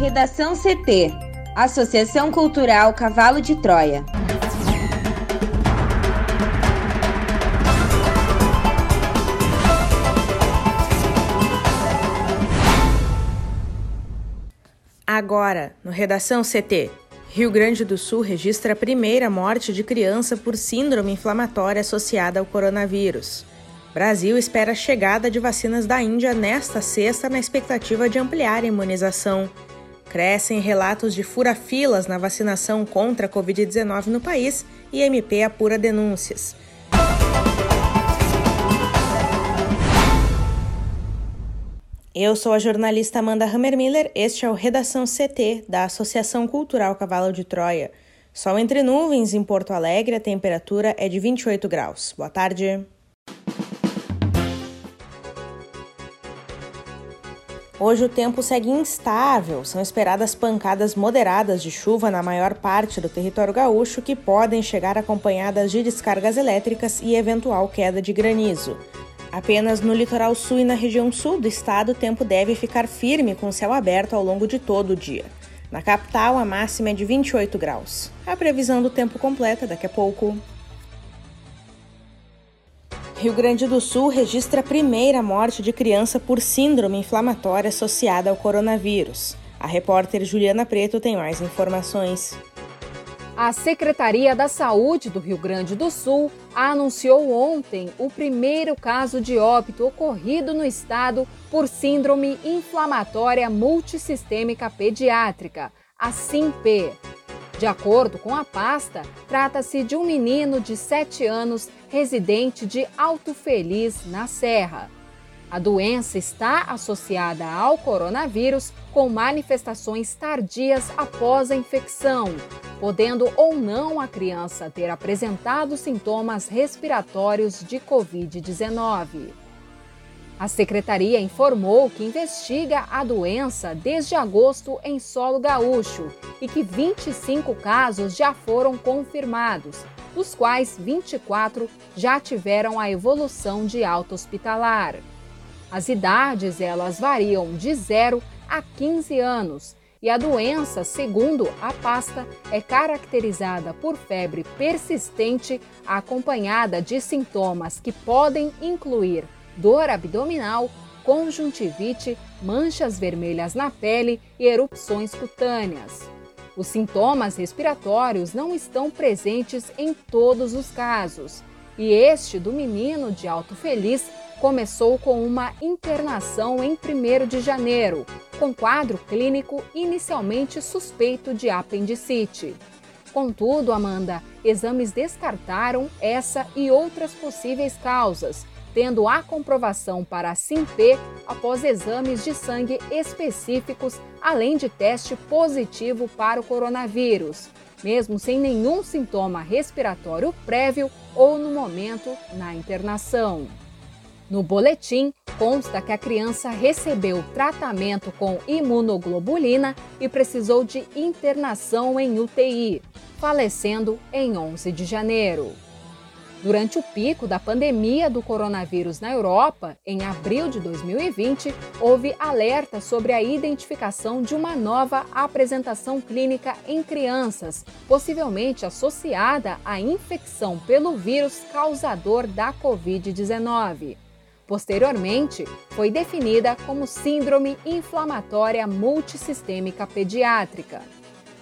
Redação CT Associação Cultural Cavalo de Troia. Agora, no Redação CT. Rio Grande do Sul registra a primeira morte de criança por síndrome inflamatória associada ao coronavírus. Brasil espera a chegada de vacinas da Índia nesta sexta na expectativa de ampliar a imunização. Crescem relatos de fura-filas na vacinação contra a Covid-19 no país e MP apura denúncias. Eu sou a jornalista Amanda Hammermiller, este é o Redação CT da Associação Cultural Cavalo de Troia. Sol entre nuvens em Porto Alegre, a temperatura é de 28 graus. Boa tarde. Hoje o tempo segue instável, são esperadas pancadas moderadas de chuva na maior parte do território gaúcho que podem chegar acompanhadas de descargas elétricas e eventual queda de granizo. Apenas no litoral sul e na região sul do estado, o tempo deve ficar firme com céu aberto ao longo de todo o dia. Na capital, a máxima é de 28 graus. A previsão do tempo completa daqui a pouco. Rio Grande do Sul registra a primeira morte de criança por síndrome inflamatória associada ao coronavírus. A repórter Juliana Preto tem mais informações. A Secretaria da Saúde do Rio Grande do Sul anunciou ontem o primeiro caso de óbito ocorrido no estado por síndrome inflamatória multissistêmica pediátrica, a SIMP. De acordo com a pasta, trata-se de um menino de 7 anos residente de Alto Feliz, na Serra. A doença está associada ao coronavírus com manifestações tardias após a infecção, podendo ou não a criança ter apresentado sintomas respiratórios de Covid-19. A secretaria informou que investiga a doença desde agosto em solo gaúcho e que 25 casos já foram confirmados, dos quais 24 já tiveram a evolução de alta hospitalar. As idades elas variam de 0 a 15 anos e a doença, segundo a pasta, é caracterizada por febre persistente acompanhada de sintomas que podem incluir dor abdominal, conjuntivite, manchas vermelhas na pele e erupções cutâneas. Os sintomas respiratórios não estão presentes em todos os casos, e este do menino de Alto Feliz começou com uma internação em 1 de janeiro, com quadro clínico inicialmente suspeito de apendicite. Contudo, Amanda, exames descartaram essa e outras possíveis causas, tendo a comprovação para a SIMP após exames de sangue específicos, além de teste positivo para o coronavírus, mesmo sem nenhum sintoma respiratório prévio ou no momento na internação. No boletim, consta que a criança recebeu tratamento com imunoglobulina e precisou de internação em UTI, falecendo em 11 de janeiro. Durante o pico da pandemia do coronavírus na Europa, em abril de 2020, houve alerta sobre a identificação de uma nova apresentação clínica em crianças, possivelmente associada à infecção pelo vírus causador da Covid-19. Posteriormente, foi definida como Síndrome Inflamatória Multissistêmica Pediátrica.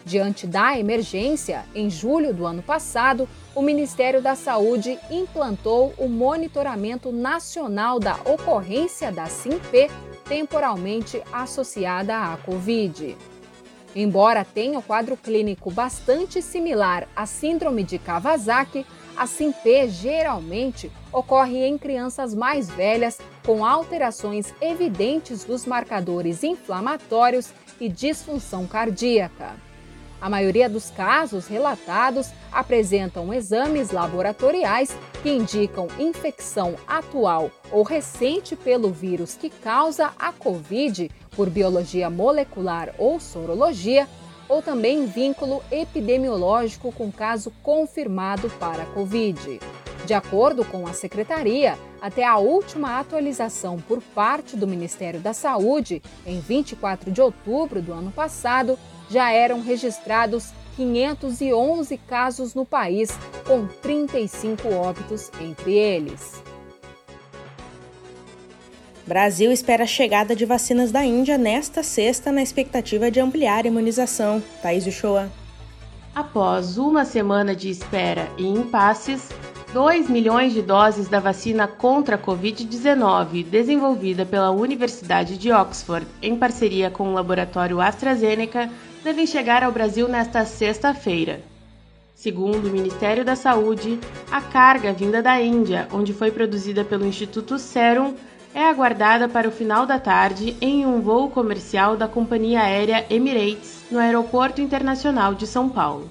Diante da emergência, em julho do ano passado, o Ministério da Saúde implantou o Monitoramento Nacional da Ocorrência da SIMP, temporalmente associada à Covid. Embora tenha o quadro clínico bastante similar à Síndrome de Kawasaki, a SIMP geralmente ocorre em crianças mais velhas com alterações evidentes dos marcadores inflamatórios e disfunção cardíaca. A maioria dos casos relatados apresentam exames laboratoriais que indicam infecção atual ou recente pelo vírus que causa a Covid por biologia molecular ou sorologia ou também vínculo epidemiológico com caso confirmado para a Covid. De acordo com a secretaria, até a última atualização por parte do Ministério da Saúde, em 24 de outubro do ano passado, já eram registrados 511 casos no país, com 35 óbitos entre eles. Brasil espera a chegada de vacinas da Índia nesta sexta na expectativa de ampliar a imunização. Thaís Uchoa. Após uma semana de espera e impasses, 2 milhões de doses da vacina contra a Covid-19, desenvolvida pela Universidade de Oxford em parceria com o laboratório AstraZeneca, devem chegar ao Brasil nesta sexta-feira. Segundo o Ministério da Saúde, a carga vinda da Índia, onde foi produzida pelo Instituto Serum, é aguardada para o final da tarde em um voo comercial da companhia aérea Emirates no Aeroporto Internacional de São Paulo.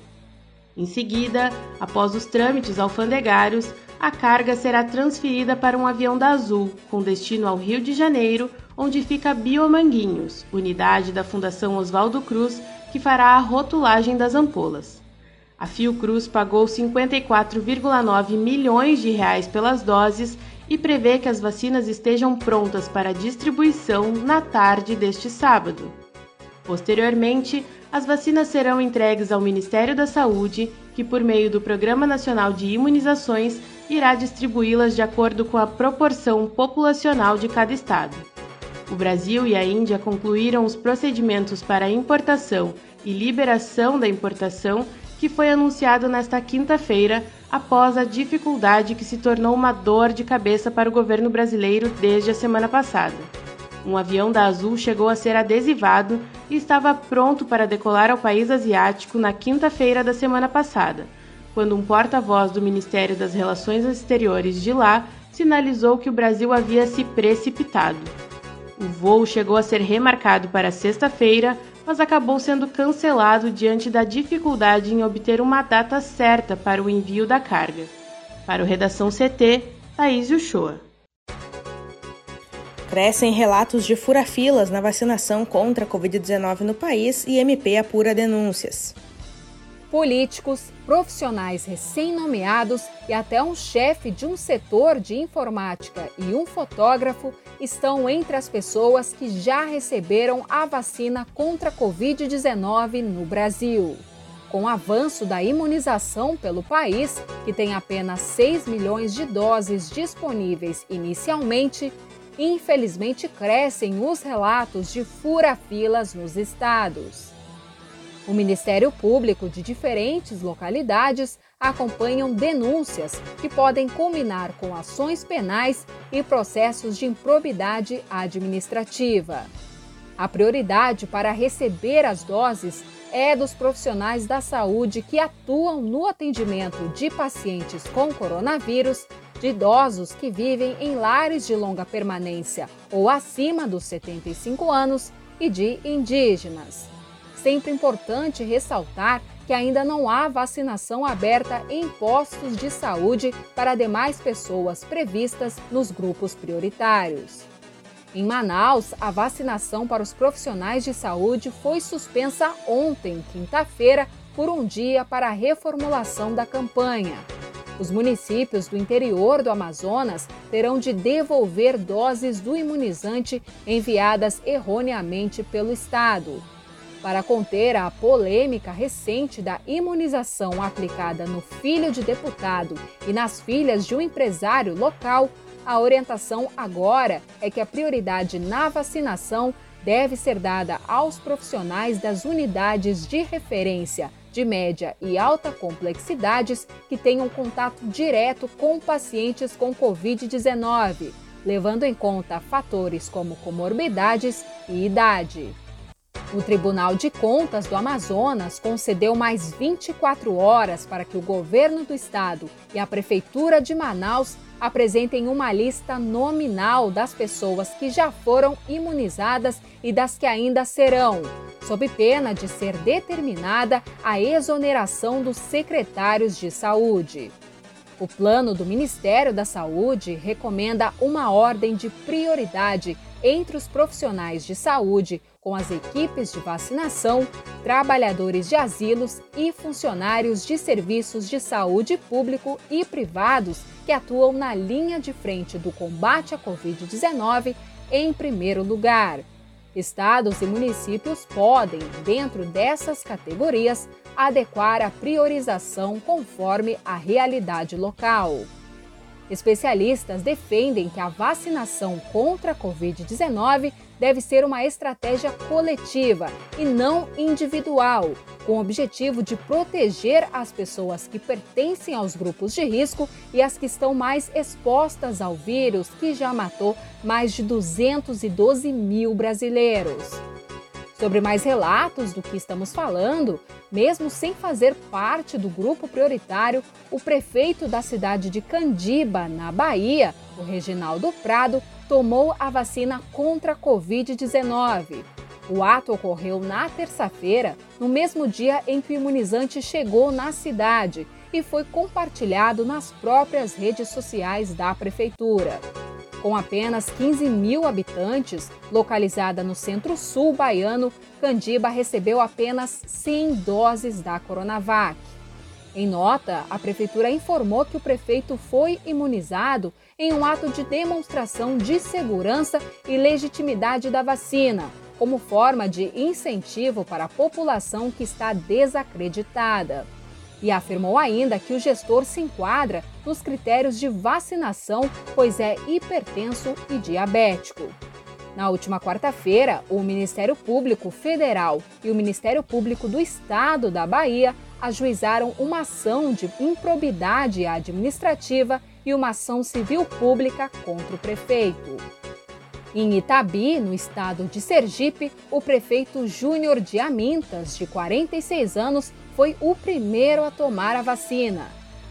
Em seguida, após os trâmites alfandegários, a carga será transferida para um avião da Azul, com destino ao Rio de Janeiro, onde fica Biomanguinhos, unidade da Fundação Oswaldo Cruz, que fará a rotulagem das ampolas. A Fiocruz pagou 54,9 milhões de reais pelas doses e prevê que as vacinas estejam prontas para distribuição na tarde deste sábado. Posteriormente, as vacinas serão entregues ao Ministério da Saúde, que, por meio do Programa Nacional de Imunizações, irá distribuí-las de acordo com a proporção populacional de cada estado. O Brasil e a Índia concluíram os procedimentos para importação e liberação da importação, que foi anunciado nesta quinta-feira, após a dificuldade que se tornou uma dor de cabeça para o governo brasileiro desde a semana passada. Um avião da Azul chegou a ser adesivado e estava pronto para decolar ao país asiático na quinta-feira da semana passada, quando um porta-voz do Ministério das Relações Exteriores de lá sinalizou que o Brasil havia se precipitado. O voo chegou a ser remarcado para sexta-feira, mas acabou sendo cancelado diante da dificuldade em obter uma data certa para o envio da carga. Para o Redação CT, Thaís Uchoa. Crescem relatos de fura-filas na vacinação contra a Covid-19 no país e MP apura denúncias. Políticos, profissionais recém-nomeados e até um chefe de um setor de informática e um fotógrafo estão entre as pessoas que já receberam a vacina contra a Covid-19 no Brasil. Com o avanço da imunização pelo país, que tem apenas 6 milhões de doses disponíveis inicialmente, infelizmente crescem os relatos de fura-filas nos estados. O Ministério Público de diferentes localidades acompanham denúncias que podem culminar com ações penais e processos de improbidade administrativa. A prioridade para receber as doses é dos profissionais da saúde que atuam no atendimento de pacientes com coronavírus, de idosos que vivem em lares de longa permanência ou acima dos 75 anos e de indígenas sempre importante ressaltar que ainda não há vacinação aberta em postos de saúde para demais pessoas previstas nos grupos prioritários. Em Manaus, a vacinação para os profissionais de saúde foi suspensa ontem, quinta-feira, por um dia para a reformulação da campanha. Os municípios do interior do Amazonas terão de devolver doses do imunizante enviadas erroneamente pelo Estado. Para conter a polêmica recente da imunização aplicada no filho de deputado e nas filhas de um empresário local, a orientação agora é que a prioridade na vacinação deve ser dada aos profissionais das unidades de referência de média e alta complexidades que tenham contato direto com pacientes com Covid-19, levando em conta fatores como comorbidades e idade. O Tribunal de Contas do Amazonas concedeu mais 24 horas para que o governo do estado e a Prefeitura de Manaus apresentem uma lista nominal das pessoas que já foram imunizadas e das que ainda serão, sob pena de ser determinada a exoneração dos secretários de saúde. O plano do Ministério da Saúde recomenda uma ordem de prioridade entre os profissionais de saúde, com as equipes de vacinação, trabalhadores de asilos e funcionários de serviços de saúde público e privados que atuam na linha de frente do combate à Covid-19 em primeiro lugar. Estados e municípios podem, dentro dessas categorias, adequar a priorização conforme a realidade local. Especialistas defendem que a vacinação contra a Covid-19 deve ser uma estratégia coletiva e não individual, com o objetivo de proteger as pessoas que pertencem aos grupos de risco e as que estão mais expostas ao vírus que já matou mais de 212 mil brasileiros. Sobre mais relatos do que estamos falando, mesmo sem fazer parte do grupo prioritário, o prefeito da cidade de Candiba, na Bahia, o Reginaldo Prado, tomou a vacina contra a Covid-19. O ato ocorreu na terça-feira, no mesmo dia em que o imunizante chegou na cidade e foi compartilhado nas próprias redes sociais da prefeitura. Com apenas 15 mil habitantes, localizada no centro-sul baiano, Candiba recebeu apenas 100 doses da Coronavac. Em nota, a prefeitura informou que o prefeito foi imunizado em um ato de demonstração de segurança e legitimidade da vacina, como forma de incentivo para a população que está desacreditada e afirmou ainda que o gestor se enquadra nos critérios de vacinação, pois é hipertenso e diabético. Na última quarta-feira, o Ministério Público Federal e o Ministério Público do Estado da Bahia ajuizaram uma ação de improbidade administrativa e uma ação civil pública contra o prefeito. Em Itabi, no estado de Sergipe, o prefeito Júnior de Amintas, de 46 anos, foi o primeiro a tomar a vacina.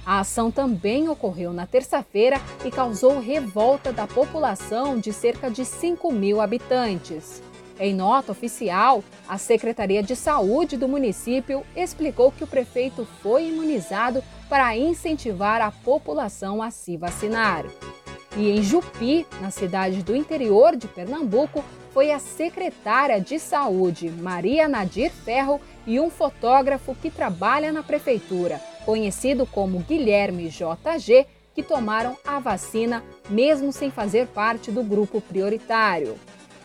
A ação também ocorreu na terça-feira e causou revolta da população de cerca de 5 mil habitantes. Em nota oficial, a Secretaria de Saúde do município explicou que o prefeito foi imunizado para incentivar a população a se vacinar. E em Jupi, na cidade do interior de Pernambuco, foi a secretária de Saúde, Maria Nadir Ferro, e um fotógrafo que trabalha na prefeitura, conhecido como Guilherme JG, que tomaram a vacina mesmo sem fazer parte do grupo prioritário.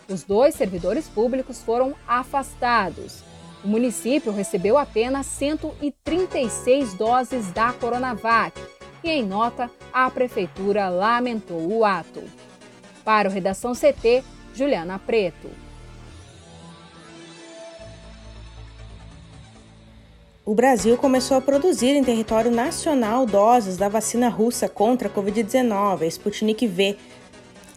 Os dois servidores públicos foram afastados. O município recebeu apenas 136 doses da Coronavac e, em nota, a prefeitura lamentou o ato. Para o Redação CT, Juliana Preto. O Brasil começou a produzir em território nacional doses da vacina russa contra a Covid-19, a Sputnik V.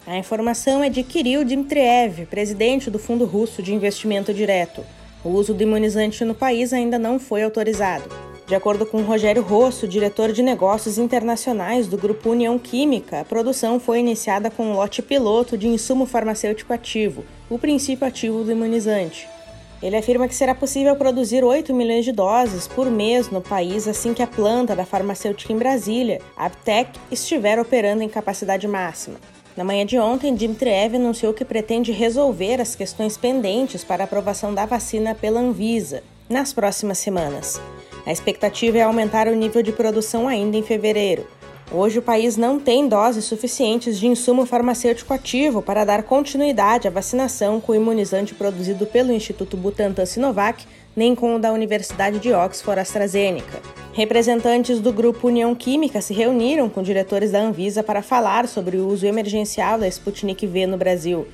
A informação é de Kirill Dmitriev, presidente do Fundo Russo de Investimento Direto. O uso do imunizante no país ainda não foi autorizado. De acordo com Rogério Rosso, diretor de negócios internacionais do Grupo União Química, a produção foi iniciada com um lote piloto de insumo farmacêutico ativo, o princípio ativo do imunizante. Ele afirma que será possível produzir 8 milhões de doses por mês no país assim que a planta da farmacêutica em Brasília, a Aptec, estiver operando em capacidade máxima. Na manhã de ontem, Dmitriev anunciou que pretende resolver as questões pendentes para aprovação da vacina pela Anvisa nas próximas semanas. A expectativa é aumentar o nível de produção ainda em fevereiro. Hoje, o país não tem doses suficientes de insumo farmacêutico ativo para dar continuidade à vacinação com o imunizante produzido pelo Instituto Butantan Sinovac, nem com o da Universidade de Oxford AstraZeneca. Representantes do Grupo União Química se reuniram com diretores da Anvisa para falar sobre o uso emergencial da Sputnik V no Brasil.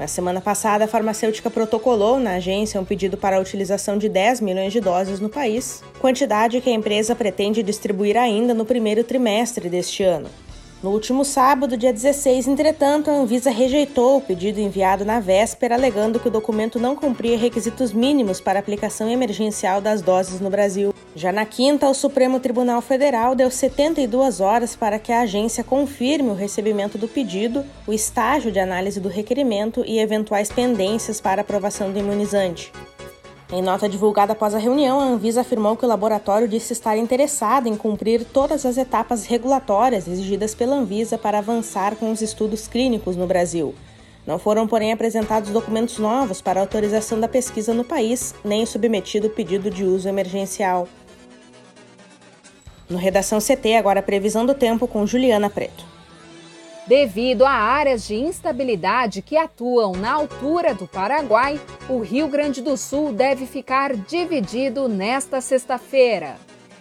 Na semana passada, a farmacêutica protocolou na agência um pedido para a utilização de 10 milhões de doses no país, quantidade que a empresa pretende distribuir ainda no primeiro trimestre deste ano. No último sábado, dia 16, entretanto, a Anvisa rejeitou o pedido enviado na véspera, alegando que o documento não cumpria requisitos mínimos para aplicação emergencial das doses no Brasil. Já na quinta, o Supremo Tribunal Federal deu 72 horas para que a agência confirme o recebimento do pedido, o estágio de análise do requerimento e eventuais pendências para aprovação do imunizante. Em nota divulgada após a reunião, a Anvisa afirmou que o laboratório disse estar interessado em cumprir todas as etapas regulatórias exigidas pela Anvisa para avançar com os estudos clínicos no Brasil. Não foram, porém, apresentados documentos novos para autorização da pesquisa no país, nem submetido pedido de uso emergencial. No Redação CT, agora previsão do tempo com Juliana Preto. Devido a áreas de instabilidade que atuam na altura do Paraguai, o Rio Grande do Sul deve ficar dividido nesta sexta-feira.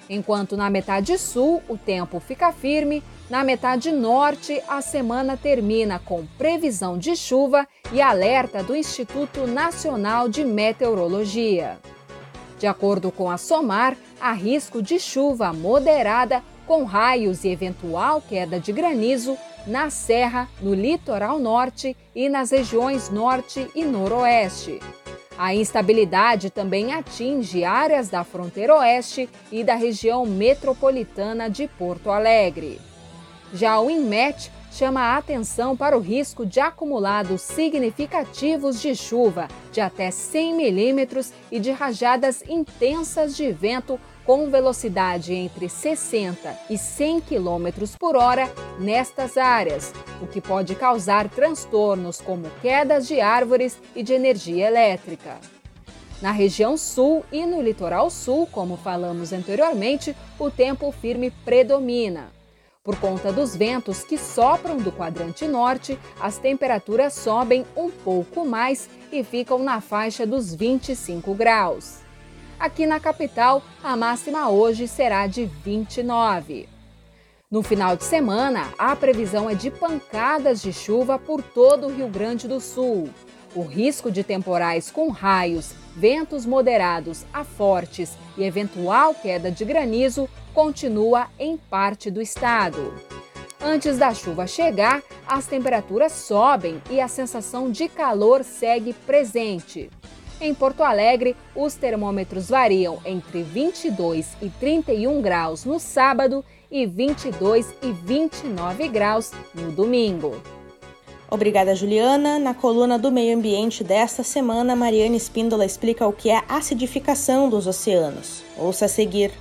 Enquanto na metade sul o tempo fica firme, na metade norte a semana termina com previsão de chuva e alerta do Instituto Nacional de Meteorologia. De acordo com a SOMAR, há risco de chuva moderada com raios e eventual queda de granizo na Serra, no litoral norte e nas regiões norte e noroeste. A instabilidade também atinge áreas da fronteira oeste e da região metropolitana de Porto Alegre. Já o INMET chama a atenção para o risco de acumulados significativos de chuva de até 100 milímetros e de rajadas intensas de vento com velocidade entre 60 e 100 km por hora nestas áreas, o que pode causar transtornos como quedas de árvores e de energia elétrica. Na região sul e no litoral sul, como falamos anteriormente, o tempo firme predomina. Por conta dos ventos que sopram do quadrante norte, as temperaturas sobem um pouco mais e ficam na faixa dos 25 graus. Aqui na capital, a máxima hoje será de 29. No final de semana, a previsão é de pancadas de chuva por todo o Rio Grande do Sul. O risco de temporais com raios, ventos moderados a fortes e eventual queda de granizo continua em parte do estado. Antes da chuva chegar, as temperaturas sobem e a sensação de calor segue presente. Em Porto Alegre, os termômetros variam entre 22 e 31 graus no sábado e 22 e 29 graus no domingo. Obrigada, Juliana. Na coluna do Meio Ambiente desta semana, Mariana Espíndola explica o que é acidificação dos oceanos. Ouça a seguir.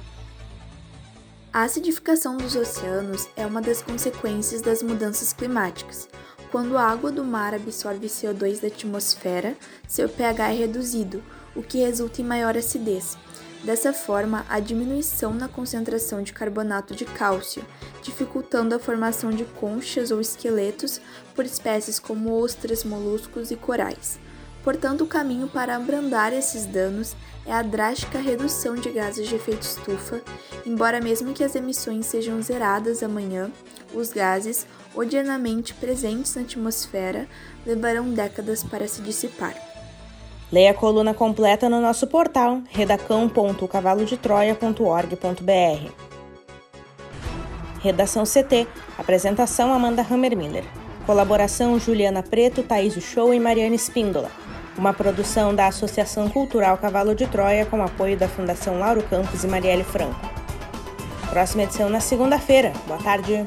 A acidificação dos oceanos é uma das consequências das mudanças climáticas. Quando a água do mar absorve CO2 da atmosfera, seu pH é reduzido, o que resulta em maior acidez. Dessa forma, há diminuição na concentração de carbonato de cálcio, dificultando a formação de conchas ou esqueletos por espécies como ostras, moluscos e corais. Portanto, o caminho para abrandar esses danos é a drástica redução de gases de efeito estufa, embora mesmo que as emissões sejam zeradas amanhã, os gases, odiernamente presentes na atmosfera, levarão décadas para se dissipar. Leia a coluna completa no nosso portal redacão.cavalodetroia.org.br. Redação CT. Apresentação Amanda Hammermiller. Colaboração Juliana Preto, Thaís Show e Mariana Espíndola. Uma produção da Associação Cultural Cavalo de Troia com apoio da Fundação Lauro Campos e Marielle Franco. Próxima edição na segunda-feira. Boa tarde.